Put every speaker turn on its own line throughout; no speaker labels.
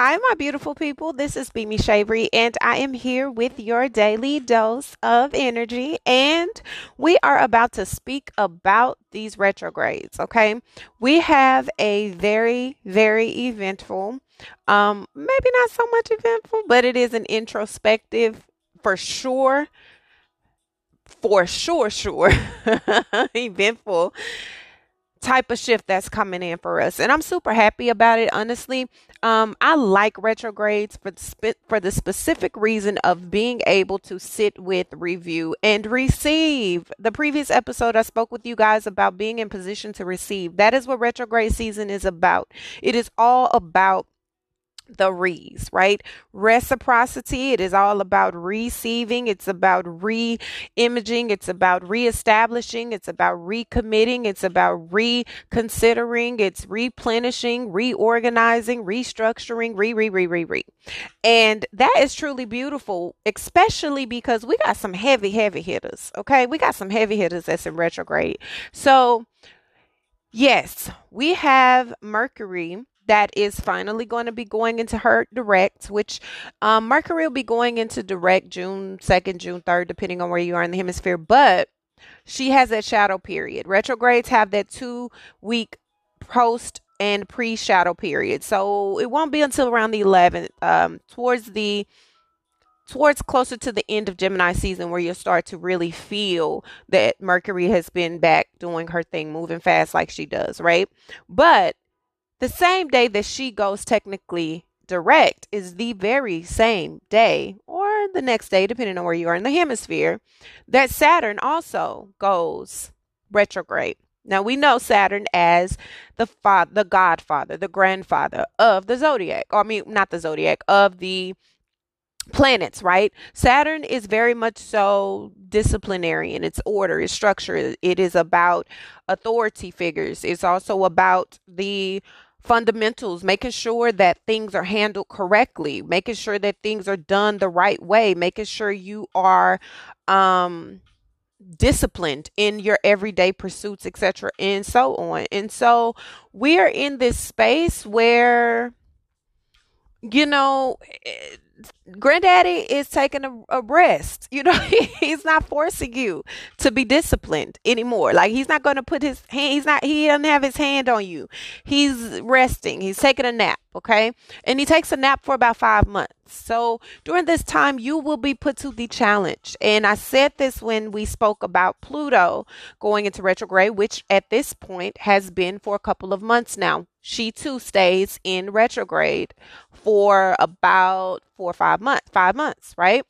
Hi, my beautiful people. This is Beamy Shavery, and I am here with your daily dose of energy. And we are about to speak about these retrogrades. Okay, we have a very, very eventful, um, maybe not so much eventful, but it is an introspective for sure, for sure, sure, eventful type of shift that's coming in for us and i'm super happy about it honestly. Um, i like retrogrades for the, spe- for the specific reason of being able to sit with review and receive. The previous episode i spoke with you guys about being in position to receive. That is what retrograde season is about. It is all about the re's, right? Reciprocity, it is all about receiving, it's about re imaging, it's about reestablishing, it's about recommitting, it's about reconsidering, it's replenishing, reorganizing, restructuring, re, re, re, re, re. And that is truly beautiful, especially because we got some heavy, heavy hitters, okay? We got some heavy hitters that's in retrograde. So, yes, we have Mercury that is finally going to be going into her direct, which um, Mercury will be going into direct June 2nd, June 3rd, depending on where you are in the hemisphere. But she has that shadow period. Retrogrades have that two week post and pre shadow period. So it won't be until around the 11th, um, towards the towards closer to the end of Gemini season where you'll start to really feel that Mercury has been back doing her thing, moving fast like she does, right? But the same day that she goes technically direct is the very same day or the next day, depending on where you are in the hemisphere, that Saturn also goes retrograde. Now we know Saturn as the father, the godfather, the grandfather of the zodiac. Or I mean, not the zodiac, of the planets, right? Saturn is very much so disciplinary in its order, its structure. It is about authority figures. It's also about the fundamentals, making sure that things are handled correctly, making sure that things are done the right way, making sure you are um disciplined in your everyday pursuits, etc., and so on. And so we are in this space where you know eh, granddaddy is taking a, a rest you know he's not forcing you to be disciplined anymore. Like he's not going to put his hand he's not he doesn't have his hand on you. He's resting. He's taking a nap okay? And he takes a nap for about five months. So during this time you will be put to the challenge. And i said this when we spoke about pluto going into retrograde which at this point has been for a couple of months now. She too stays in retrograde for about four or five months, five months, right?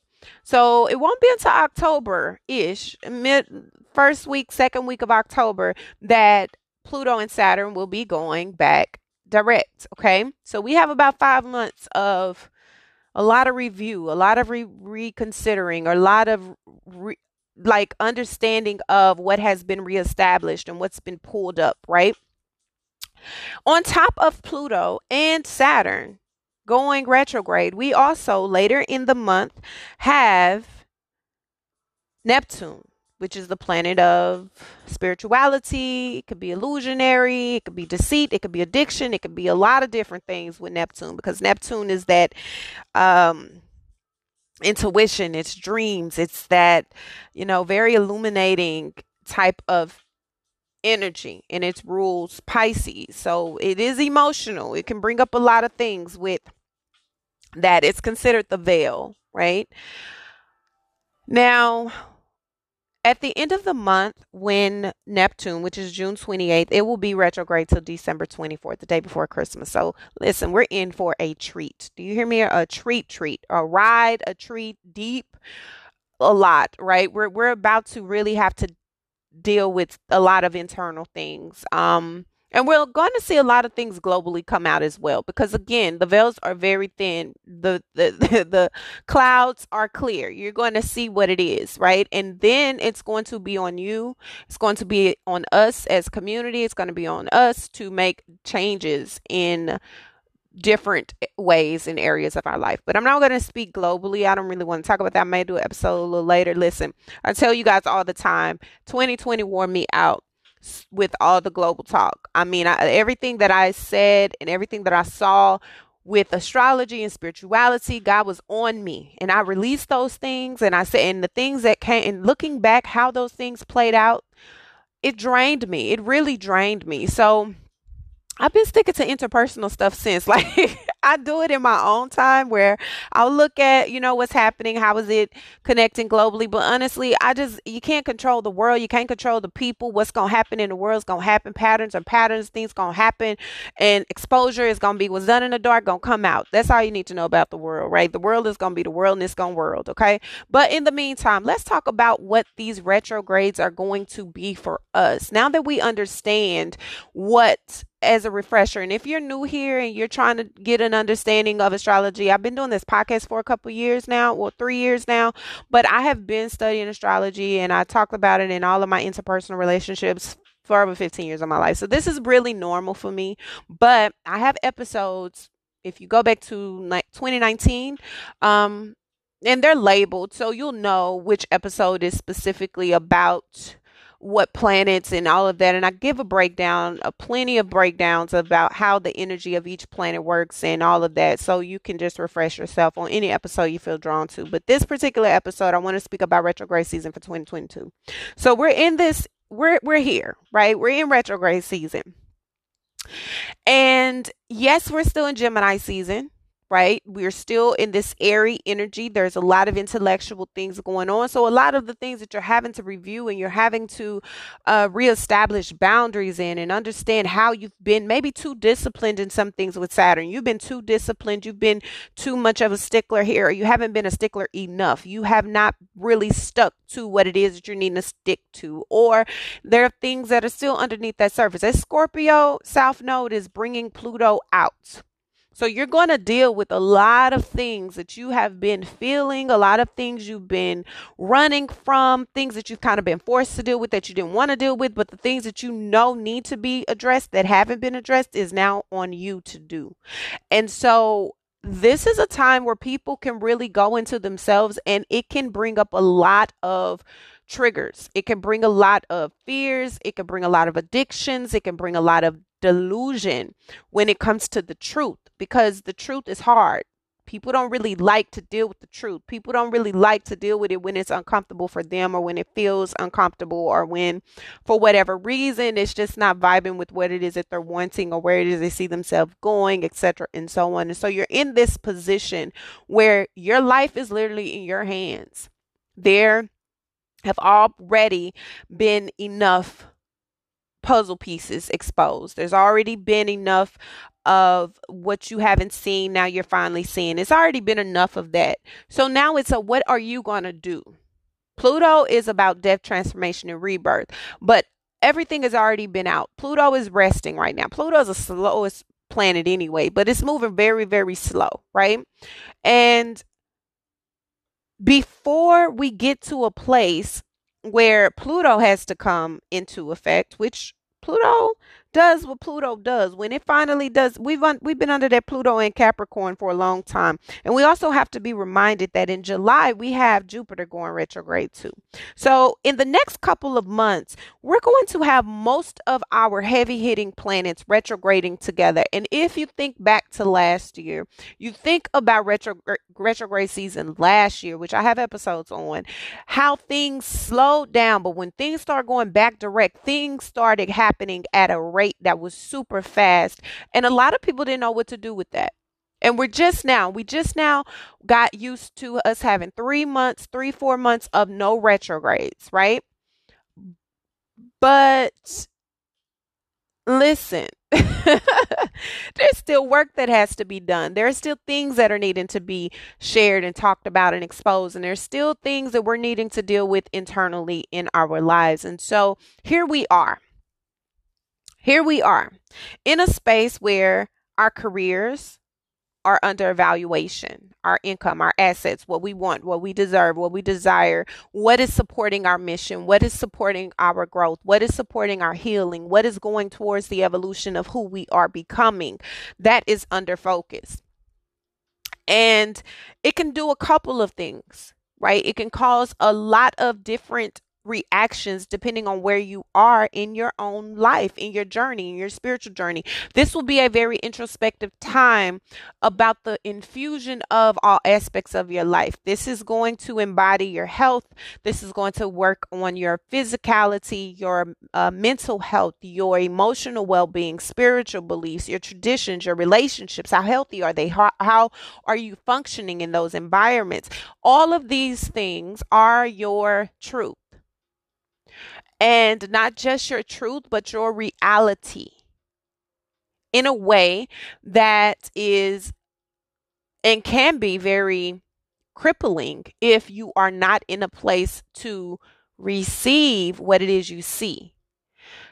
So it won't be until October ish, mid first week, second week of October, that Pluto and Saturn will be going back direct. Okay. So we have about five months of a lot of review, a lot of re- reconsidering, a lot of re- like understanding of what has been reestablished and what's been pulled up, right? On top of Pluto and Saturn going retrograde, we also later in the month have Neptune, which is the planet of spirituality. It could be illusionary, it could be deceit, it could be addiction, it could be a lot of different things with Neptune because Neptune is that um intuition, it's dreams, it's that, you know, very illuminating type of energy and its rules Pisces. So it is emotional. It can bring up a lot of things with that. It's considered the veil, right? Now, at the end of the month, when Neptune, which is June 28th, it will be retrograde till December 24th, the day before Christmas. So, listen, we're in for a treat. Do you hear me? A treat, treat, a ride, a treat, deep, a lot, right? We're we're about to really have to deal with a lot of internal things. Um, and we're going to see a lot of things globally come out as well because again, the veils are very thin. The, the the clouds are clear. You're going to see what it is, right? And then it's going to be on you. It's going to be on us as community. It's going to be on us to make changes in different ways in areas of our life. But I'm not going to speak globally. I don't really want to talk about that. I may do an episode a little later. Listen, I tell you guys all the time 2020 wore me out with all the global talk. I mean, I, everything that I said and everything that I saw with astrology and spirituality, God was on me. And I released those things and I said, and the things that came, and looking back, how those things played out, it drained me. It really drained me. So I've been sticking to interpersonal stuff since. Like, I do it in my own time where I'll look at, you know, what's happening, how is it connecting globally. But honestly, I just, you can't control the world. You can't control the people. What's to happen in the world is going to happen. Patterns are patterns. Things to happen. And exposure is to be what's done in the dark to come out. That's all you need to know about the world, right? The world is to be the world and it's to world, okay? But in the meantime, let's talk about what these retrogrades are going to be for us. Now that we understand what as a refresher. And if you're new here and you're trying to get an understanding of astrology, I've been doing this podcast for a couple years now, well, three years now, but I have been studying astrology and I talked about it in all of my interpersonal relationships for over 15 years of my life. So this is really normal for me, but I have episodes if you go back to like 2019 um and they're labeled so you'll know which episode is specifically about what planets and all of that. And I give a breakdown, a plenty of breakdowns about how the energy of each planet works and all of that. So you can just refresh yourself on any episode you feel drawn to. But this particular episode, I want to speak about retrograde season for 2022. So we're in this, we're we're here, right? We're in retrograde season. And yes, we're still in Gemini season right? We're still in this airy energy. There's a lot of intellectual things going on. So, a lot of the things that you're having to review and you're having to uh, reestablish boundaries in and understand how you've been maybe too disciplined in some things with Saturn. You've been too disciplined. You've been too much of a stickler here. Or you haven't been a stickler enough. You have not really stuck to what it is that you're needing to stick to. Or there are things that are still underneath that surface. As Scorpio, South Node is bringing Pluto out. So you're going to deal with a lot of things that you have been feeling, a lot of things you've been running from, things that you've kind of been forced to deal with that you didn't want to deal with, but the things that you know need to be addressed that haven't been addressed is now on you to do. And so this is a time where people can really go into themselves and it can bring up a lot of triggers. It can bring a lot of fears. It can bring a lot of addictions. It can bring a lot of delusion when it comes to the truth because the truth is hard. People don't really like to deal with the truth. People don't really like to deal with it when it's uncomfortable for them or when it feels uncomfortable or when, for whatever reason, it's just not vibing with what it is that they're wanting or where it is they see themselves going, etc., and so on. And so you're in this position where your life is literally in your hands. There have already been enough puzzle pieces exposed. There's already been enough of what you haven't seen. Now you're finally seeing. It's already been enough of that. So now it's a what are you going to do? Pluto is about death, transformation, and rebirth. But everything has already been out. Pluto is resting right now. Pluto is the slowest planet anyway, but it's moving very, very slow, right? And before we get to a place where Pluto has to come into effect, which Pluto does what Pluto does. When it finally does, we've un- we've been under that Pluto and Capricorn for a long time, and we also have to be reminded that in July we have Jupiter going retrograde too. So in the next couple of months, we're going to have most of our heavy hitting planets retrograding together. And if you think back to last year, you think about retro retrograde season last year, which I have episodes on, how things slowed down, but when things start going back direct, things started happening at a that was super fast. And a lot of people didn't know what to do with that. And we're just now, we just now got used to us having three months, three, four months of no retrogrades, right? But listen, there's still work that has to be done. There are still things that are needing to be shared and talked about and exposed. And there's still things that we're needing to deal with internally in our lives. And so here we are here we are in a space where our careers are under evaluation, our income, our assets, what we want, what we deserve, what we desire, what is supporting our mission, what is supporting our growth, what is supporting our healing, what is going towards the evolution of who we are becoming. That is under focus. And it can do a couple of things, right? It can cause a lot of different reactions depending on where you are in your own life, in your journey, in your spiritual journey. This will be a very introspective time about the infusion of all aspects of your life. This is going to embody your health. This is going to work on your physicality, your uh, mental health, your emotional well being, spiritual beliefs, your traditions, your relationships. How healthy are they? How, how are you functioning in those environments? All of these things are your truth and not just your truth, but your reality in a way that is and can be very crippling if you are not in a place to receive what it is you see.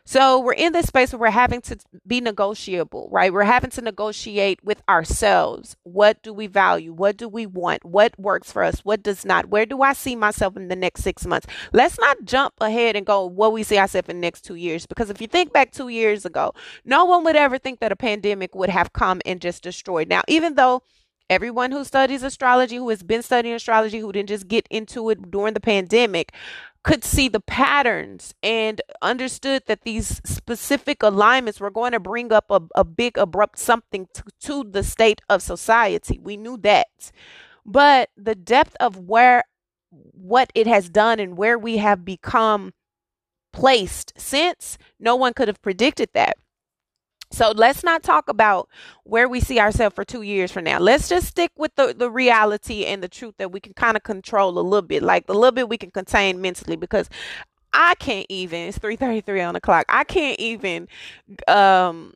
So we're in this space where we're having to be negotiable, right? We're having to negotiate with ourselves. What do we value? What do we want? What works for us? What does not? Where do I see myself in the next six months? Let's not jump ahead and go what we see ourselves in the next two years. Because if you think back two years ago, no one would ever think that a pandemic would have come and just destroyed. Now, even though everyone who studies astrology, who has been studying astrology, who didn't just get into it during the pandemic, could see the patterns and understood that these specific alignments were going to bring up a, a big abrupt something to, to the state of society. We knew that. But the depth of where what it has done and where we have become placed since, no one could have predicted that. So let's not talk about where we see ourselves for two years from now. Let's just stick with the, the reality and the truth that we can kind of control a little bit, like the little bit we can contain mentally, because I can't even, it's 3.33 on the clock. I can't even, um,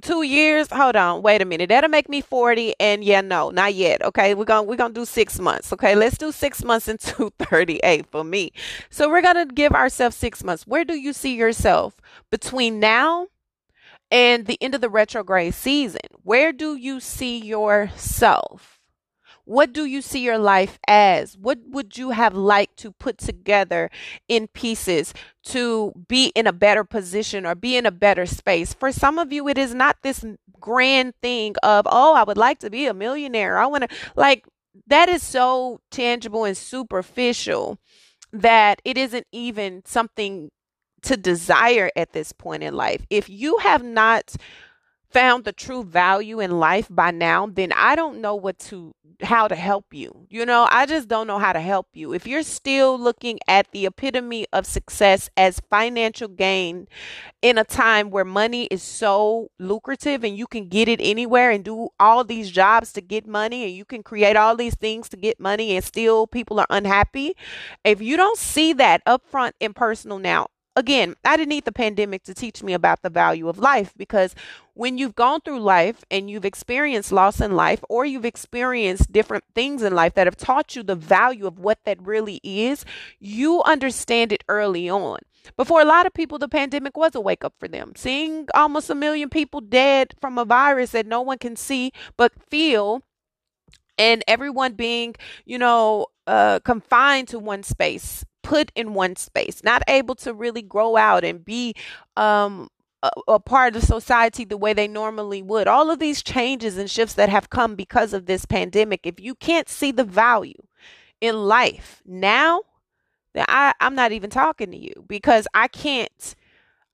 two years hold on wait a minute that'll make me 40 and yeah no not yet okay we're gonna we're gonna do six months okay let's do six months into 38 for me so we're gonna give ourselves six months where do you see yourself between now and the end of the retrograde season. Where do you see yourself? What do you see your life as? What would you have liked to put together in pieces to be in a better position or be in a better space? For some of you, it is not this grand thing of, oh, I would like to be a millionaire. I want to, like, that is so tangible and superficial that it isn't even something to desire at this point in life. If you have not found the true value in life by now, then I don't know what to how to help you. You know, I just don't know how to help you. If you're still looking at the epitome of success as financial gain in a time where money is so lucrative and you can get it anywhere and do all these jobs to get money and you can create all these things to get money and still people are unhappy, if you don't see that upfront and personal now, again, I didn't need the pandemic to teach me about the value of life because when you've gone through life and you've experienced loss in life or you've experienced different things in life that have taught you the value of what that really is, you understand it early on. But for a lot of people, the pandemic was a wake up for them. Seeing almost a million people dead from a virus that no one can see but feel and everyone being, you know, uh, confined to one space put in one space, not able to really grow out and be um, a, a, part of society the way they normally would. All of these changes and shifts that have come because of this pandemic, if you can't see the value in life now, I, I'm not even talking to you because I can't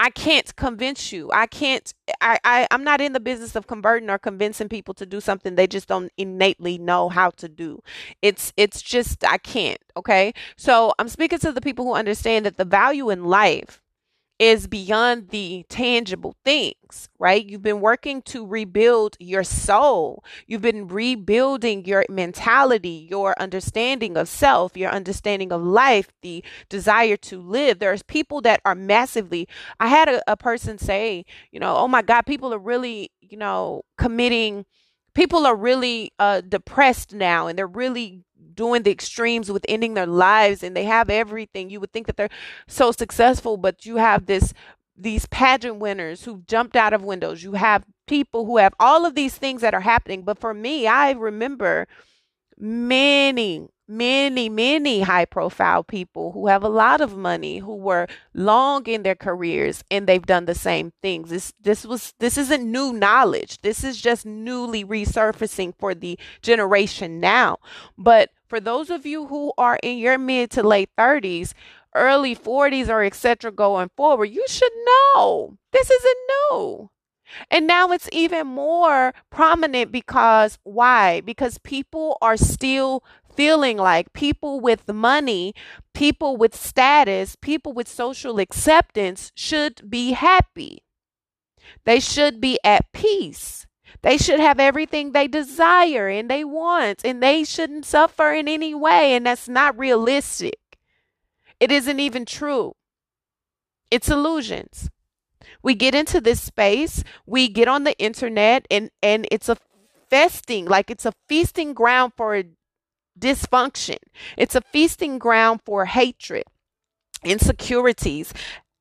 I can't convince you. I can't I, I I'm not in the business of converting or convincing people to do something they just don't innately know how to do. It's it's just I can't, okay? So I'm speaking to the people who understand that the value in life is beyond the tangible things, right? You've been working to rebuild your soul. You've been rebuilding your mentality, your understanding of self, your understanding of life, the desire to live. There's people that are massively, I had a, a person say, you know, oh my God, people are really, you know, committing people are really uh, depressed now and they're really doing the extremes with ending their lives and they have everything. You would think that they're so successful, but you have this these pageant winners who jumped out of windows. You have people who have all of these things that are happening. But for me, I remember many, many, many high profile people who have a lot of money who were long in their careers and they've done the same things. This this was this isn't new knowledge. This is just newly resurfacing for the generation now. But for those of you who are in your mid to late 30s, early 40s or etc. going forward, you should know this isn't new. And now it's even more prominent because why? Because people are still feeling like people with money, people with status, people with social acceptance should be happy. They should be at peace. They should have everything they desire and they want, and they shouldn't suffer in any way. And that's not realistic. It isn't even true. It's illusions. We get into this space, we get on the internet, and, and it's a festing, like it's a feasting ground for dysfunction. It's a feasting ground for hatred, insecurities,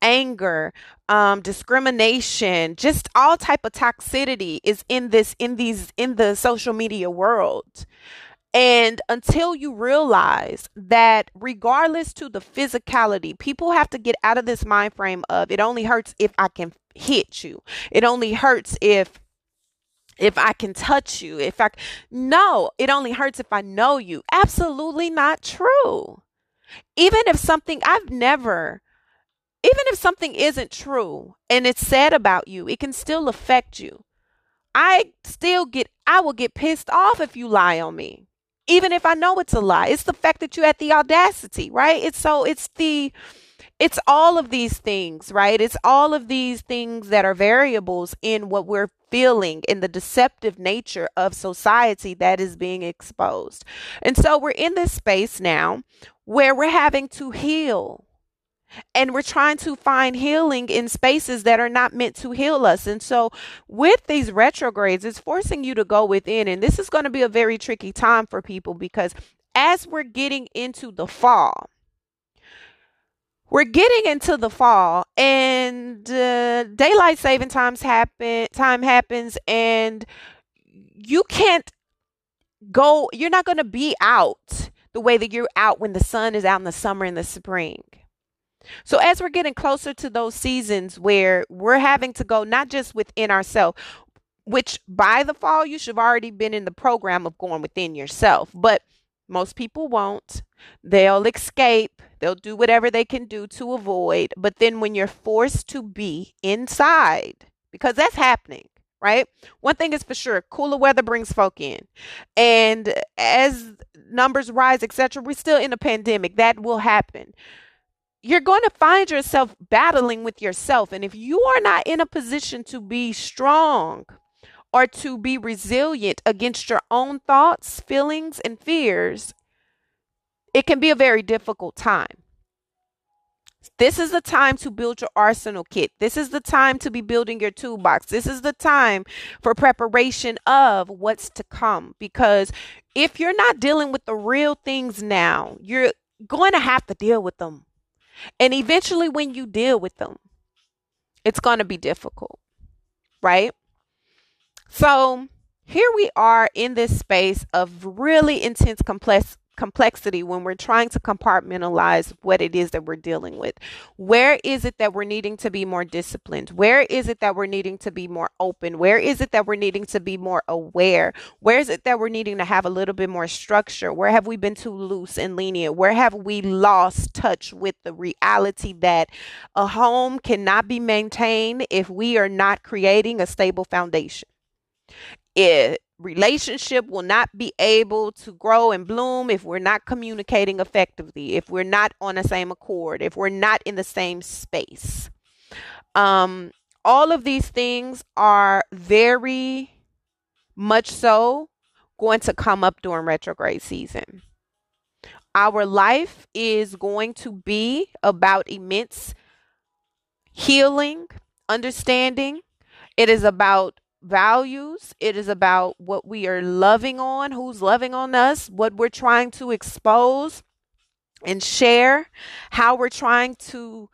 anger, um, discrimination, just all type of toxicity is in this in these in the social media world. And until you realize that, regardless to the physicality, people have to get out of this mind frame of it only hurts if I can hit you. It only hurts if if I can touch you. If I no, it only hurts if I know you. Absolutely not true. Even if something I've never even if something isn't true and it's said about you, it can still affect you. I still get, I will get pissed off if you lie on me, even if I know it's a lie. It's the fact that you had the audacity, right? It's so, it's the, it's all of these things, right? It's all of these things that are variables in what we're feeling in the deceptive nature of society that is being exposed. And so we're in this space now where we're having to heal and we're trying to find healing in spaces that are not meant to heal us. And so, with these retrogrades, it's forcing you to go within. And this is going to be a very tricky time for people because as we're getting into the fall, we're getting into the fall and uh, daylight saving times happen time happens and you can't go you're not going to be out the way that you're out when the sun is out in the summer and the spring so as we're getting closer to those seasons where we're having to go not just within ourselves, which by the fall you should have already been in the program of going within yourself, but most people won't. They'll escape. They'll do whatever they can do to avoid. But then when you're forced to be inside, because that's happening, right? One thing is for sure, cooler weather brings folk in. And as numbers rise, etc., we're still in a pandemic. That will happen you're going to find yourself battling with yourself. And if you are not in a position to be strong or to be resilient against your own thoughts, feelings, and fears, it can be a very difficult time. This is the time to build your arsenal kit. This is the time to be building your toolbox. This is the time for preparation of what's to come. Because if you're not dealing with the real things now, you're going to have to deal with them and eventually, when you deal with them, it's going to be difficult, right? So, here we are in this space of really intense complex complexity when we're trying to compartmentalize what it is that we're dealing with. Where is it that we're needing to be more disciplined? Where is it that we're needing to be more open? Where is it that we're needing to be more aware? Where is it that we're needing to have a little bit more structure? Where have we been too loose and lenient? Where have we lost touch with the reality that a home cannot be maintained if we are not creating a stable foundation? It relationship will not be able to grow and bloom if we're not communicating effectively, if we're not on the same accord, if we're not in the same space. Um, all of these things are very much so going to come up during retrograde season. Our life is going to be about immense healing, understanding. It is about values. It is about what we are loving on, who's loving on us, what we're trying to expose and share, how we're trying to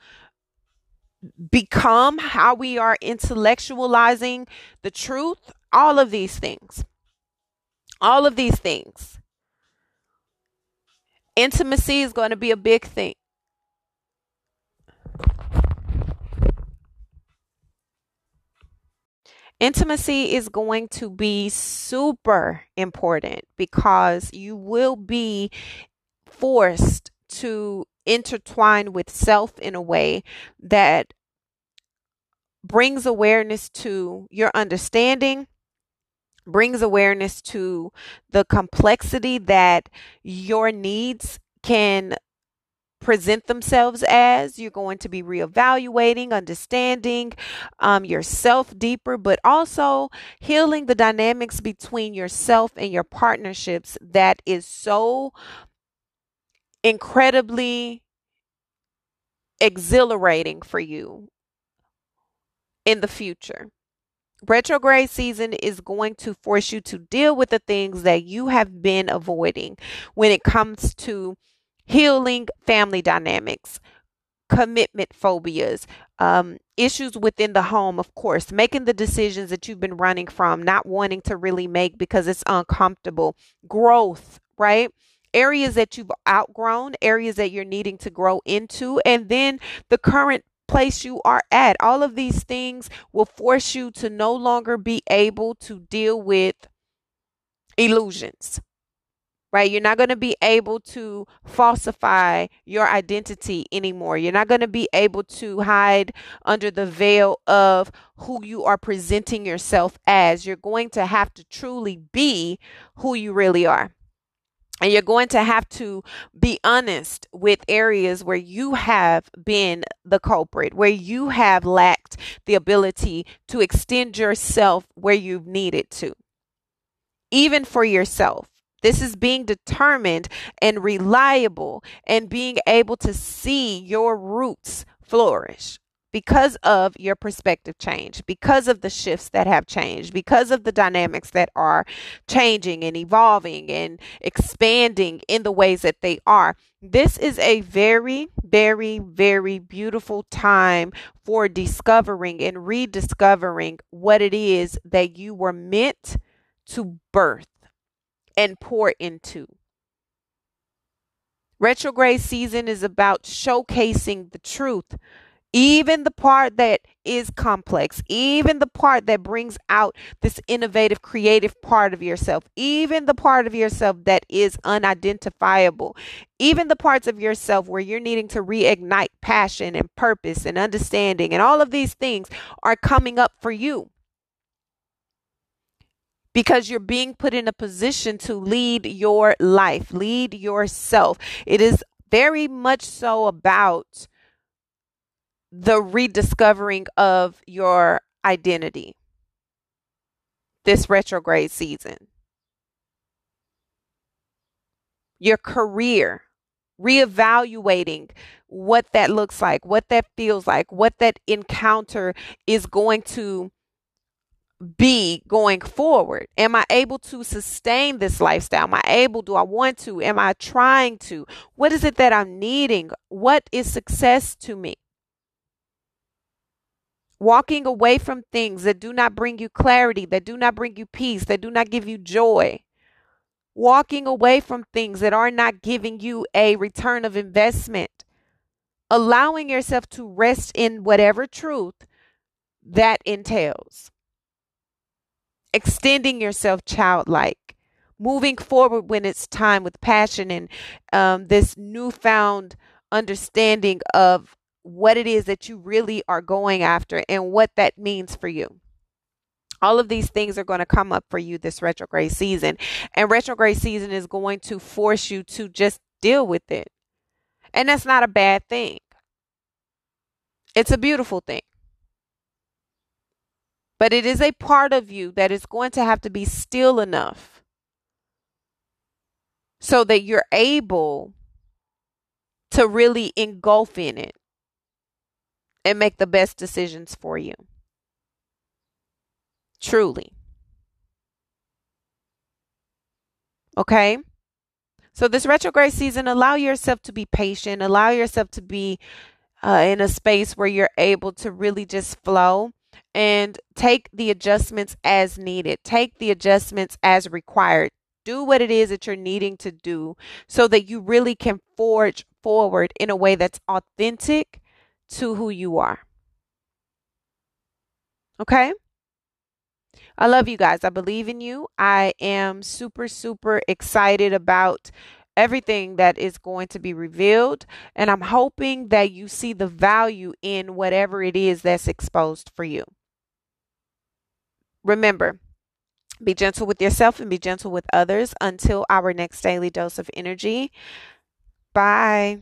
become, how we are intellectualizing the truth, all of these things. All of these things. Intimacy is going to be a big thing. Intimacy is going to be super important because you will be forced to intertwine with self in a way that brings awareness to your understanding brings awareness to the complexity that your needs can present themselves as. You're going to be reevaluating, understanding um, yourself deeper, but also healing the dynamics between yourself and your partnerships that is so incredibly exhilarating for you in the future. Retrograde season is going to force you to deal with the things that you have been avoiding when it comes to healing family dynamics, commitment phobias, um, issues within the home, of course, making the decisions that you've been running from, not wanting to really make because it's uncomfortable, growth, right? Areas that you've outgrown, areas that you're needing to grow into, and then the current place you are at. All of these things will force you to no longer be able to deal with illusions. Right? You're not going to be able to falsify your identity anymore. You're not going to be able to hide under the veil of who you are presenting yourself as. You're going to have to truly be who you really are. And you're going to have to be honest with areas where you have been the culprit, where you have lacked the ability to extend yourself where you've needed to, even for yourself. This is being determined and reliable and being able to see your roots flourish because of your perspective change, because of the shifts that have changed, because of the dynamics that are changing and evolving and expanding in the ways that they are. This is a very, very, very beautiful time for discovering and rediscovering what it is that you were meant to birth and pour into. Retrograde season is about showcasing the truth even the part that is complex, even the part that brings out this innovative, creative part of yourself, even the part of yourself that is unidentifiable, even the parts of yourself where you're needing to reignite passion and purpose and understanding, and all of these things are coming up for you because you're being put in a position to lead your life, lead yourself. It is very much so about the rediscovering of your identity this retrograde season. Your career, reevaluating what that looks like, what that feels like, what that encounter is going to be going forward? Am I able to sustain this lifestyle? Am I able? Do I want to? Am I trying to? What is it that I'm needing? What is success to me? walking away from things that do not bring you clarity, that do not bring you peace, that do not give you joy, walking away from things that are not giving you a return of investment, allowing yourself to rest in whatever truth that entails, extending yourself childlike. Moving forward when it's time with passion and um, this newfound understanding of what it is that you really are going after and what that means for you. All of these things are going to come up for you this retrograde season. And retrograde season is going to force you to just deal with it. And that's not a bad thing, it's a beautiful thing. But it is a part of you that is going to have to be still enough so that you're able to really engulf in it and make the best decisions for you. Truly. Okay? So, this retrograde season, allow yourself to be patient, allow yourself to be uh, in a space where you're able to really just flow and take the adjustments as needed, take the adjustments as required. Do what it is that you're needing to do so that you really can forge forward in a way that's authentic to who you are. Okay? I love you guys. I believe in you. I am super, super excited about everything that is going to be revealed. And I'm hoping that you see the value in whatever it is that's exposed for you. Remember, be gentle with yourself and be gentle with others until our next daily dose of energy. Bye.